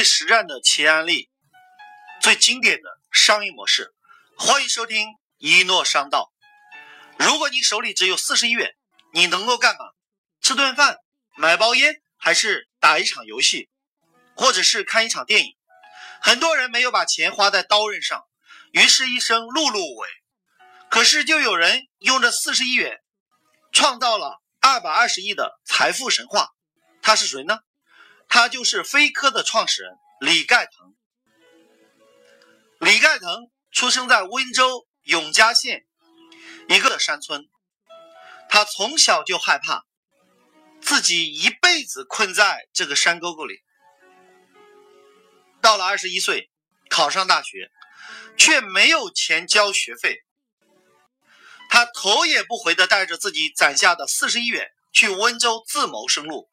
最实战的企业案例，最经典的商业模式。欢迎收听一诺商道。如果你手里只有四十亿元，你能够干嘛？吃顿饭、买包烟，还是打一场游戏，或者是看一场电影？很多人没有把钱花在刀刃上，于是一生碌碌无为。可是就有人用这四十亿元，创造了二百二十亿的财富神话。他是谁呢？他就是飞科的创始人李盖腾。李盖腾出生在温州永嘉县一个山村，他从小就害怕自己一辈子困在这个山沟沟里。到了二十一岁，考上大学，却没有钱交学费，他头也不回的带着自己攒下的四十一元去温州自谋生路。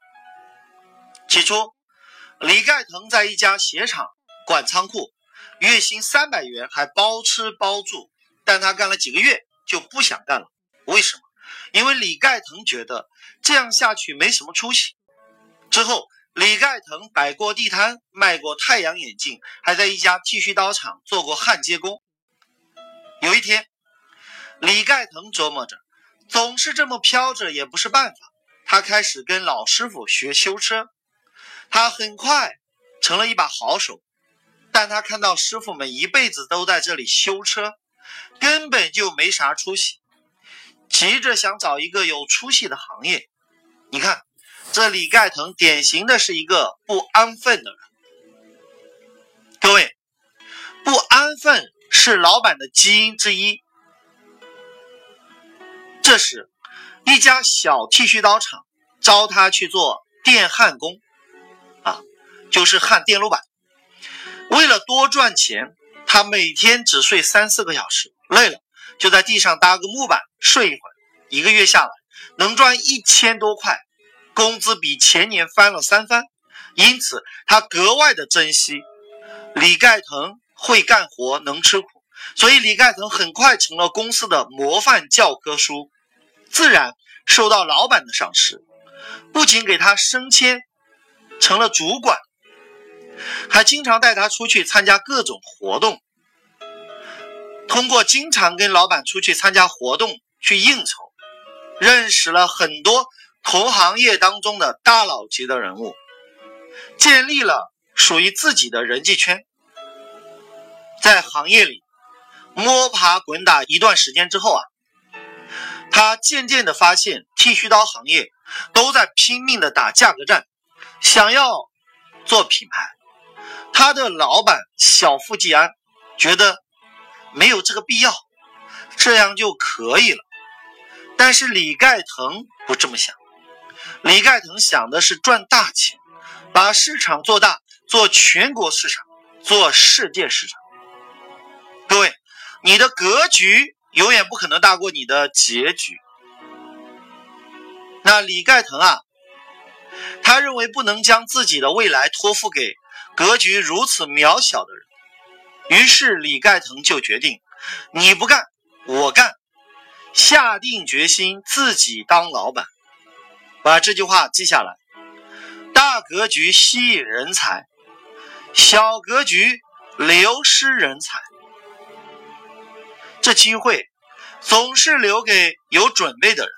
起初，李盖腾在一家鞋厂管仓库，月薪三百元，还包吃包住。但他干了几个月就不想干了。为什么？因为李盖腾觉得这样下去没什么出息。之后，李盖腾摆过地摊，卖过太阳眼镜，还在一家剃须刀厂做过焊接工。有一天，李盖腾琢磨着，总是这么飘着也不是办法。他开始跟老师傅学修车。他很快成了一把好手，但他看到师傅们一辈子都在这里修车，根本就没啥出息，急着想找一个有出息的行业。你看，这李盖腾典型的是一个不安分的人。各位，不安分是老板的基因之一。这时，一家小剃须刀厂招他去做电焊工。就是焊电路板。为了多赚钱，他每天只睡三四个小时，累了就在地上搭个木板睡一会儿。一个月下来，能赚一千多块，工资比前年翻了三番。因此，他格外的珍惜李盖腾会干活，能吃苦，所以李盖腾很快成了公司的模范教科书，自然受到老板的赏识，不仅给他升迁，成了主管。还经常带他出去参加各种活动。通过经常跟老板出去参加活动去应酬，认识了很多同行业当中的大佬级的人物，建立了属于自己的人际圈。在行业里摸爬滚打一段时间之后啊，他渐渐的发现剃须刀行业都在拼命的打价格战，想要做品牌。他的老板小富即安，觉得没有这个必要，这样就可以了。但是李盖腾不这么想，李盖腾想的是赚大钱，把市场做大，做全国市场，做世界市场。各位，你的格局永远不可能大过你的结局。那李盖腾啊，他认为不能将自己的未来托付给。格局如此渺小的人，于是李盖腾就决定：你不干，我干，下定决心自己当老板。把这句话记下来：大格局吸引人才，小格局流失人才。这机会总是留给有准备的人。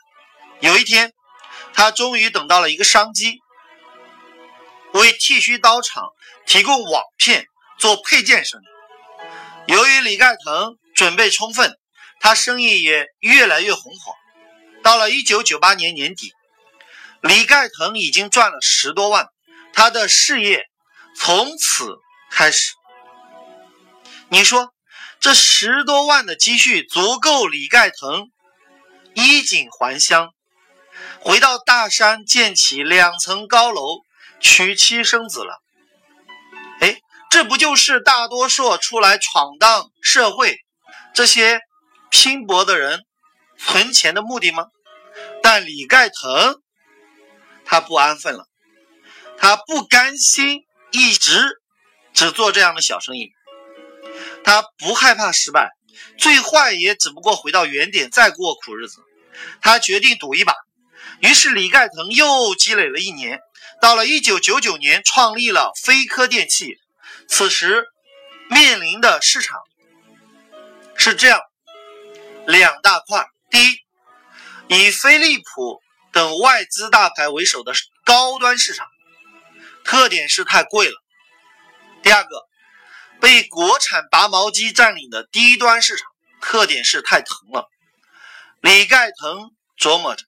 有一天，他终于等到了一个商机。为剃须刀厂提供网片做配件生意。由于李盖腾准备充分，他生意也越来越红火。到了1998年年底，李盖腾已经赚了十多万，他的事业从此开始。你说这十多万的积蓄足够李盖腾衣锦还乡，回到大山建起两层高楼？娶妻生子了，这不就是大多数出来闯荡社会这些拼搏的人存钱的目的吗？但李盖腾他不安分了，他不甘心一直只做这样的小生意，他不害怕失败，最坏也只不过回到原点再过苦日子。他决定赌一把，于是李盖腾又积累了一年。到了一九九九年，创立了飞科电器。此时面临的市场是这样两大块：第一，以飞利浦等外资大牌为首的高端市场，特点是太贵了；第二个，被国产拔毛机占领的低端市场，特点是太疼了。李盖腾琢磨着，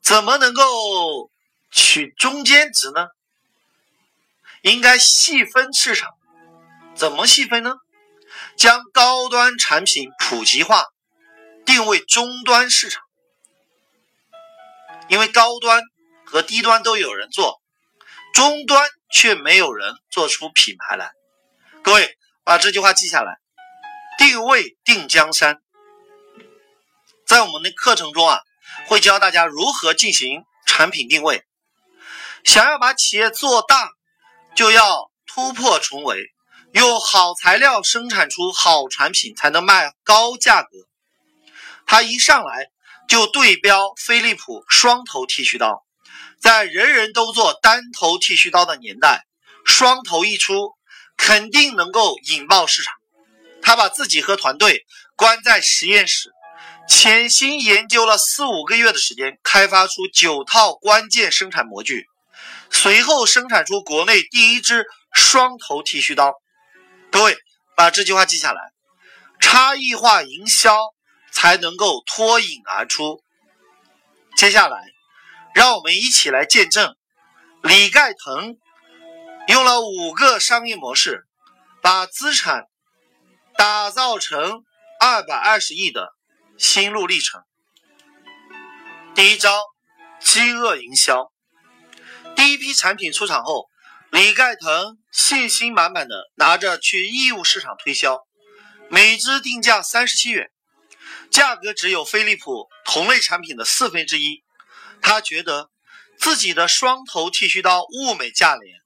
怎么能够取中间值呢？应该细分市场，怎么细分呢？将高端产品普及化，定位终端市场。因为高端和低端都有人做，终端却没有人做出品牌来。各位把这句话记下来：定位定江山。在我们的课程中啊，会教大家如何进行产品定位。想要把企业做大，就要突破重围，用好材料生产出好产品，才能卖高价格。他一上来就对标飞利浦双头剃须刀，在人人都做单头剃须刀的年代，双头一出，肯定能够引爆市场。他把自己和团队关在实验室。潜心研究了四五个月的时间，开发出九套关键生产模具，随后生产出国内第一支双头剃须刀。各位把这句话记下来：差异化营销才能够脱颖而出。接下来，让我们一起来见证李盖腾用了五个商业模式，把资产打造成二百二十亿的。心路历程。第一招，饥饿营销。第一批产品出厂后，李盖腾信心满满的拿着去义乌市场推销，每只定价三十七元，价格只有飞利浦同类产品的四分之一。他觉得自己的双头剃须刀物美价廉，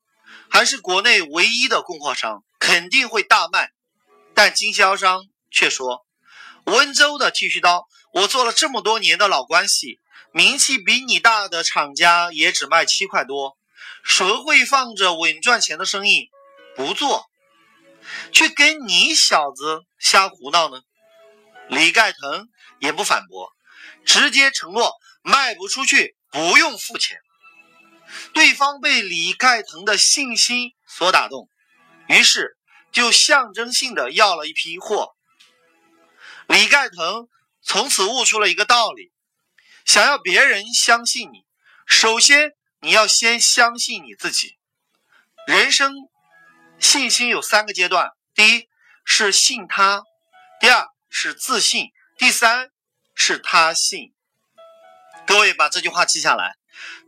还是国内唯一的供货商，肯定会大卖。但经销商却说。温州的剃须刀，我做了这么多年的老关系，名气比你大的厂家也只卖七块多，谁会放着稳赚钱的生意不做，去跟你小子瞎胡闹呢？李盖腾也不反驳，直接承诺卖不出去不用付钱。对方被李盖腾的信心所打动，于是就象征性的要了一批货。李盖腾从此悟出了一个道理：想要别人相信你，首先你要先相信你自己。人生信心有三个阶段：第一是信他，第二是自信，第三是他信。各位把这句话记下来：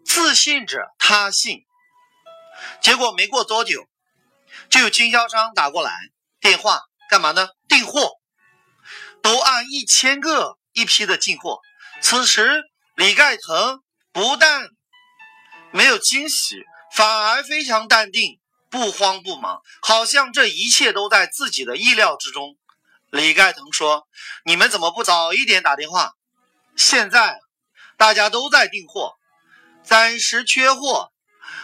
自信者他信。结果没过多久，就有经销商打过来电话，干嘛呢？订货。都按一千个一批的进货。此时，李盖腾不但没有惊喜，反而非常淡定，不慌不忙，好像这一切都在自己的意料之中。李盖腾说：“你们怎么不早一点打电话？现在大家都在订货，暂时缺货，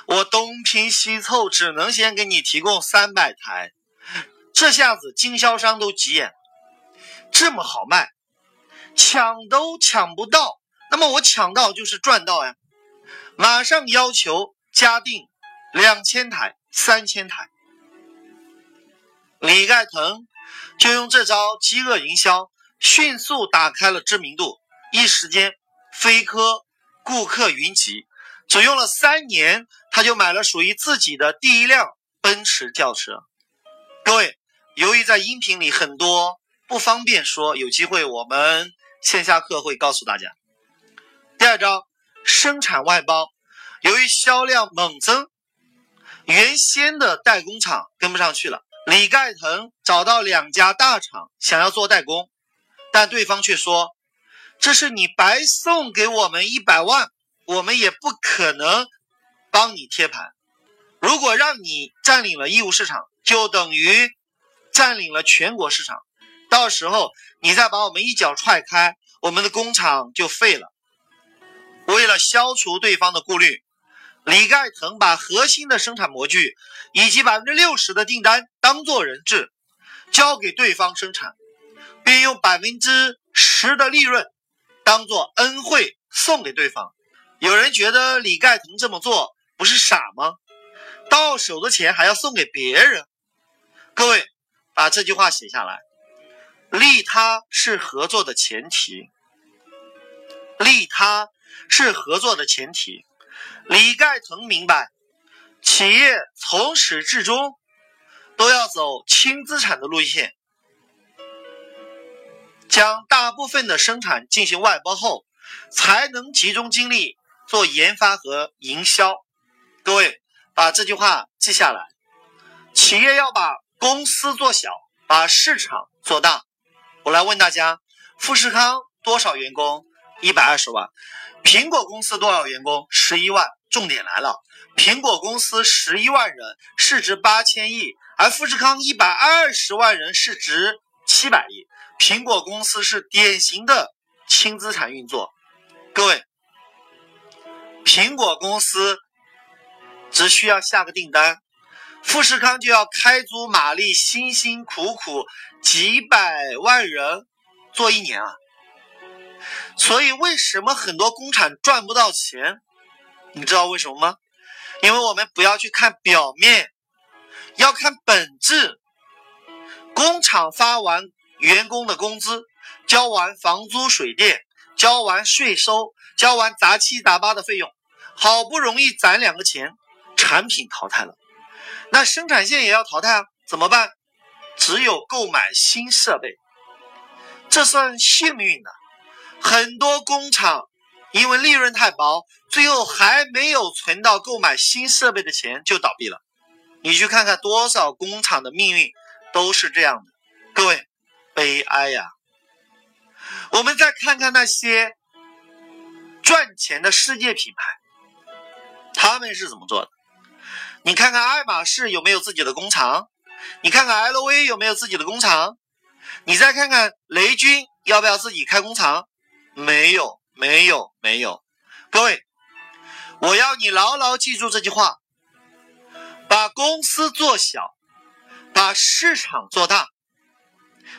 我东拼西凑，只能先给你提供三百台。”这下子经销商都急眼了。这么好卖，抢都抢不到，那么我抢到就是赚到呀！马上要求加订两千台、三千台。李盖腾就用这招饥饿营销，迅速打开了知名度，一时间飞科顾客云集。只用了三年，他就买了属于自己的第一辆奔驰轿车。各位，由于在音频里很多。不方便说，有机会我们线下课会告诉大家。第二招，生产外包。由于销量猛增，原先的代工厂跟不上去了。李盖腾找到两家大厂想要做代工，但对方却说：“这是你白送给我们一百万，我们也不可能帮你贴盘。如果让你占领了义乌市场，就等于占领了全国市场。”到时候你再把我们一脚踹开，我们的工厂就废了。为了消除对方的顾虑，李盖腾把核心的生产模具以及百分之六十的订单当做人质，交给对方生产，并用百分之十的利润当做恩惠送给对方。有人觉得李盖腾这么做不是傻吗？到手的钱还要送给别人？各位把这句话写下来：利他是合作的前提，利他是合作的前提。李盖腾明白，企业从始至终都要走轻资产的路线，将大部分的生产进行外包后，才能集中精力做研发和营销。各位把这句话记下来：企业要把公司做小，把市场做大。我来问大家，富士康多少员工？一百二十万。苹果公司多少员工？十一万。重点来了，苹果公司十一万人，市值八千亿，而富士康一百二十万人，市值七百亿。苹果公司是典型的轻资产运作。各位，苹果公司只需要下个订单，富士康就要开足马力，辛辛苦苦几百万人做一年啊。所以，为什么很多工厂赚不到钱？你知道为什么吗？因为我们不要去看表面，要看本质。工厂发完员工的工资，交完房租水电，交完税收，交完杂七杂八的费用，好不容易攒两个钱，产品淘汰了，那生产线也要淘汰啊？怎么办？只有购买新设备，这算幸运的。很多工厂因为利润太薄，最后还没有存到购买新设备的钱就倒闭了。你去看看多少工厂的命运都是这样的，各位，悲哀呀！我们再看看那些赚钱的世界品牌，他们是怎么做的？你看看爱马仕有没有自己的工厂？你看看 LV 有没有自己的工厂？你再看看雷军要不要自己开工厂？没有，没有，没有。各位，我要你牢牢记住这句话：把公司做小，把市场做大。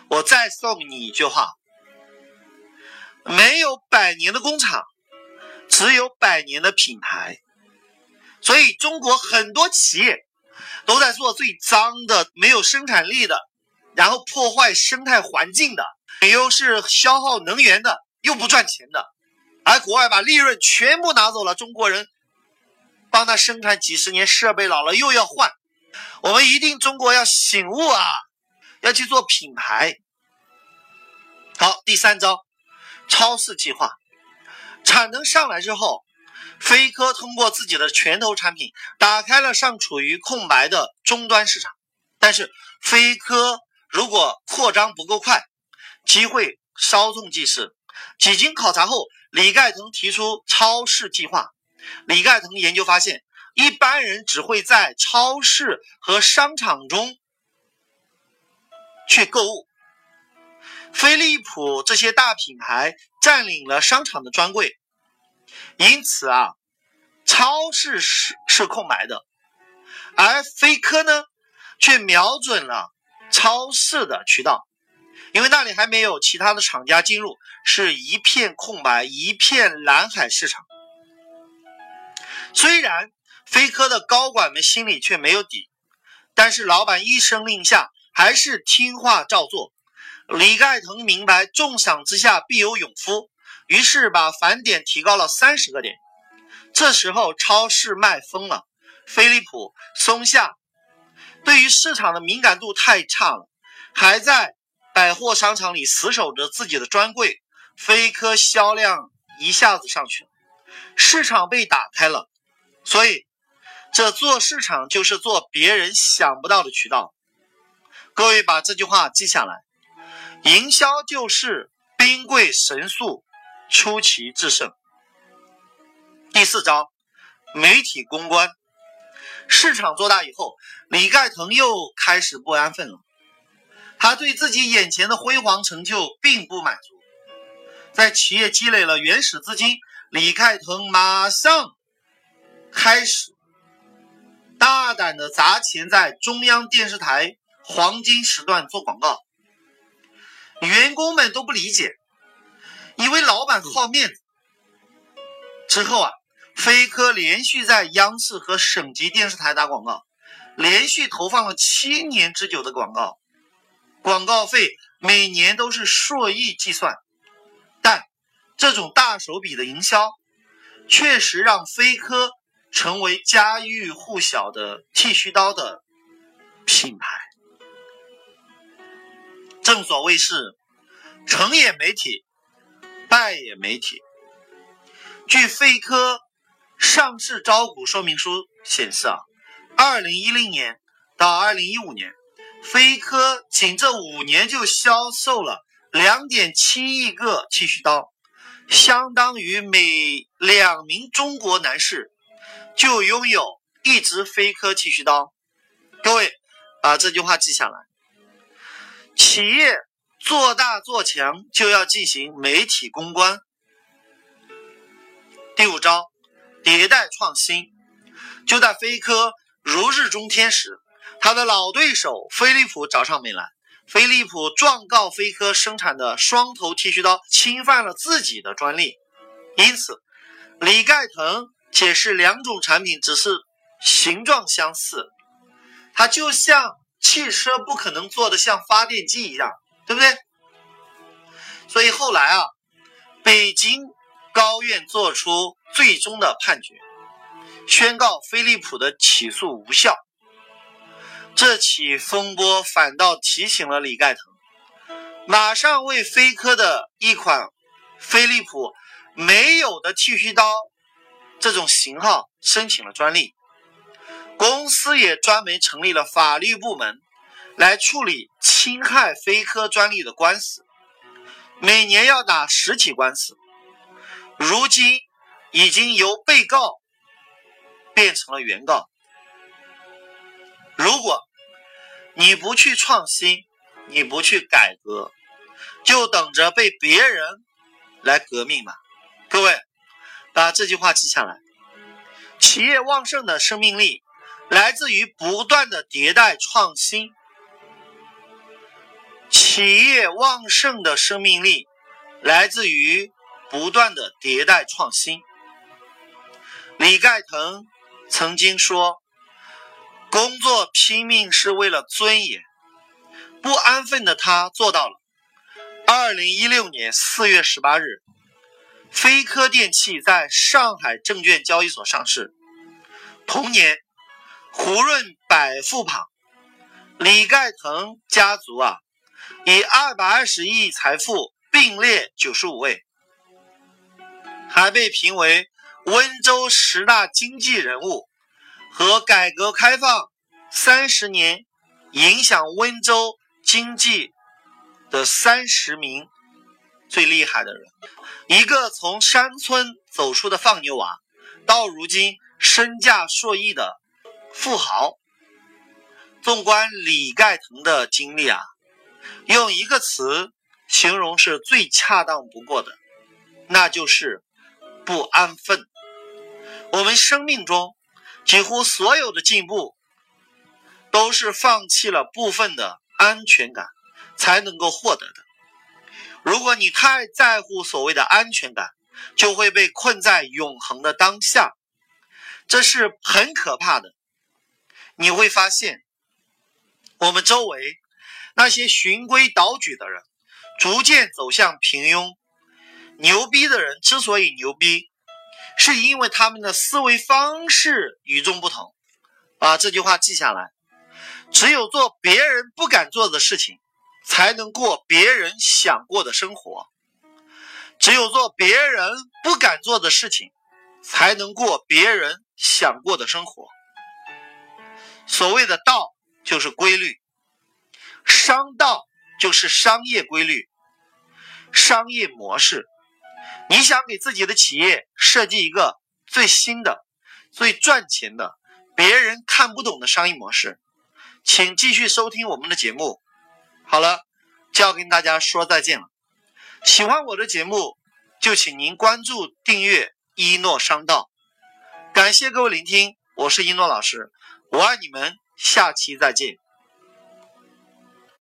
我再送你一句话：没有百年的工厂，只有百年的品牌。所以，中国很多企业都在做最脏的、没有生产力的，然后破坏生态环境的，又是消耗能源的。又不赚钱的，而国外把利润全部拿走了，中国人帮他生产几十年，设备老了又要换。我们一定中国要醒悟啊，要去做品牌。好，第三招，超市计划。产能上来之后，飞科通过自己的拳头产品打开了尚处于空白的终端市场。但是飞科如果扩张不够快，机会稍纵即逝。几经考察后，李盖腾提出超市计划。李盖腾研究发现，一般人只会在超市和商场中去购物。飞利浦这些大品牌占领了商场的专柜，因此啊，超市是是空白的，而飞科呢，却瞄准了超市的渠道。因为那里还没有其他的厂家进入，是一片空白，一片蓝海市场。虽然飞科的高管们心里却没有底，但是老板一声令下，还是听话照做。李盖腾明白重赏之下必有勇夫，于是把返点提高了三十个点。这时候超市卖疯了，飞利浦、松下对于市场的敏感度太差了，还在。百货商场里死守着自己的专柜，飞科销量一下子上去了，市场被打开了。所以，这做市场就是做别人想不到的渠道。各位把这句话记下来：营销就是兵贵神速，出奇制胜。第四招，媒体公关。市场做大以后，李盖腾又开始不安分了。他对自己眼前的辉煌成就并不满足，在企业积累了原始资金，李盖腾马上开始大胆的砸钱在中央电视台黄金时段做广告，员工们都不理解，以为老板好面子。之后啊，飞科连续在央视和省级电视台打广告，连续投放了七年之久的广告，广告费每年都是数亿计算。但这种大手笔的营销，确实让飞科成为家喻户晓的剃须刀的品牌。正所谓是成也媒体，败也媒体。据飞科上市招股说明书显示啊，二零一零年到二零一五年，飞科仅这五年就销售了两点七亿个剃须刀，相当于每两名中国男士就拥有一支飞科剃须刀。各位把这句话记下来。企业做大做强，就要进行媒体公关。第五招，迭代创新。就在飞科如日中天时，他的老对手飞利浦找上门来。飞利浦状告飞科生产的双头剃须刀侵犯了自己的专利，因此李盖腾解释两种产品只是形状相似，它就像。汽车不可能做的像发电机一样，对不对？所以后来啊，北京高院作出最终的判决，宣告飞利浦的起诉无效。这起风波反倒提醒了李盖腾，马上为飞科的一款飞利浦没有的剃须刀这种型号申请了专利。公司也专门成立了法律部门，来处理侵害飞科专利的官司，每年要打十起官司。如今已经由被告变成了原告。如果你不去创新，你不去改革，就等着被别人来革命吧。各位，把这句话记下来：企业旺盛的生命力。来自于不断的迭代创新，企业旺盛的生命力来自于不断的迭代创新。李盖腾曾经说：“工作拼命是为了尊严。”不安分的他做到了。二零一六年四月十八日，飞科电器在上海证券交易所上市。同年。胡润百富榜，李盖腾家族啊，以二百二十亿财富并列九十五位，还被评为温州十大经济人物和改革开放三十年影响温州经济的三十名最厉害的人。一个从山村走出的放牛娃，到如今身价数亿的。富豪，纵观李盖腾的经历啊，用一个词形容是最恰当不过的，那就是不安分。我们生命中几乎所有的进步，都是放弃了部分的安全感才能够获得的。如果你太在乎所谓的安全感，就会被困在永恒的当下，这是很可怕的。你会发现，我们周围那些循规蹈矩的人，逐渐走向平庸。牛逼的人之所以牛逼，是因为他们的思维方式与众不同。把这句话记下来：只有做别人不敢做的事情，才能过别人想过的生活；只有做别人不敢做的事情，才能过别人想过的生活。所谓的道就是规律，商道就是商业规律、商业模式。你想给自己的企业设计一个最新的、最赚钱的、别人看不懂的商业模式，请继续收听我们的节目。好了，就要跟大家说再见了。喜欢我的节目，就请您关注、订阅一诺商道。感谢各位聆听，我是一诺老师，我爱你们，下期再见。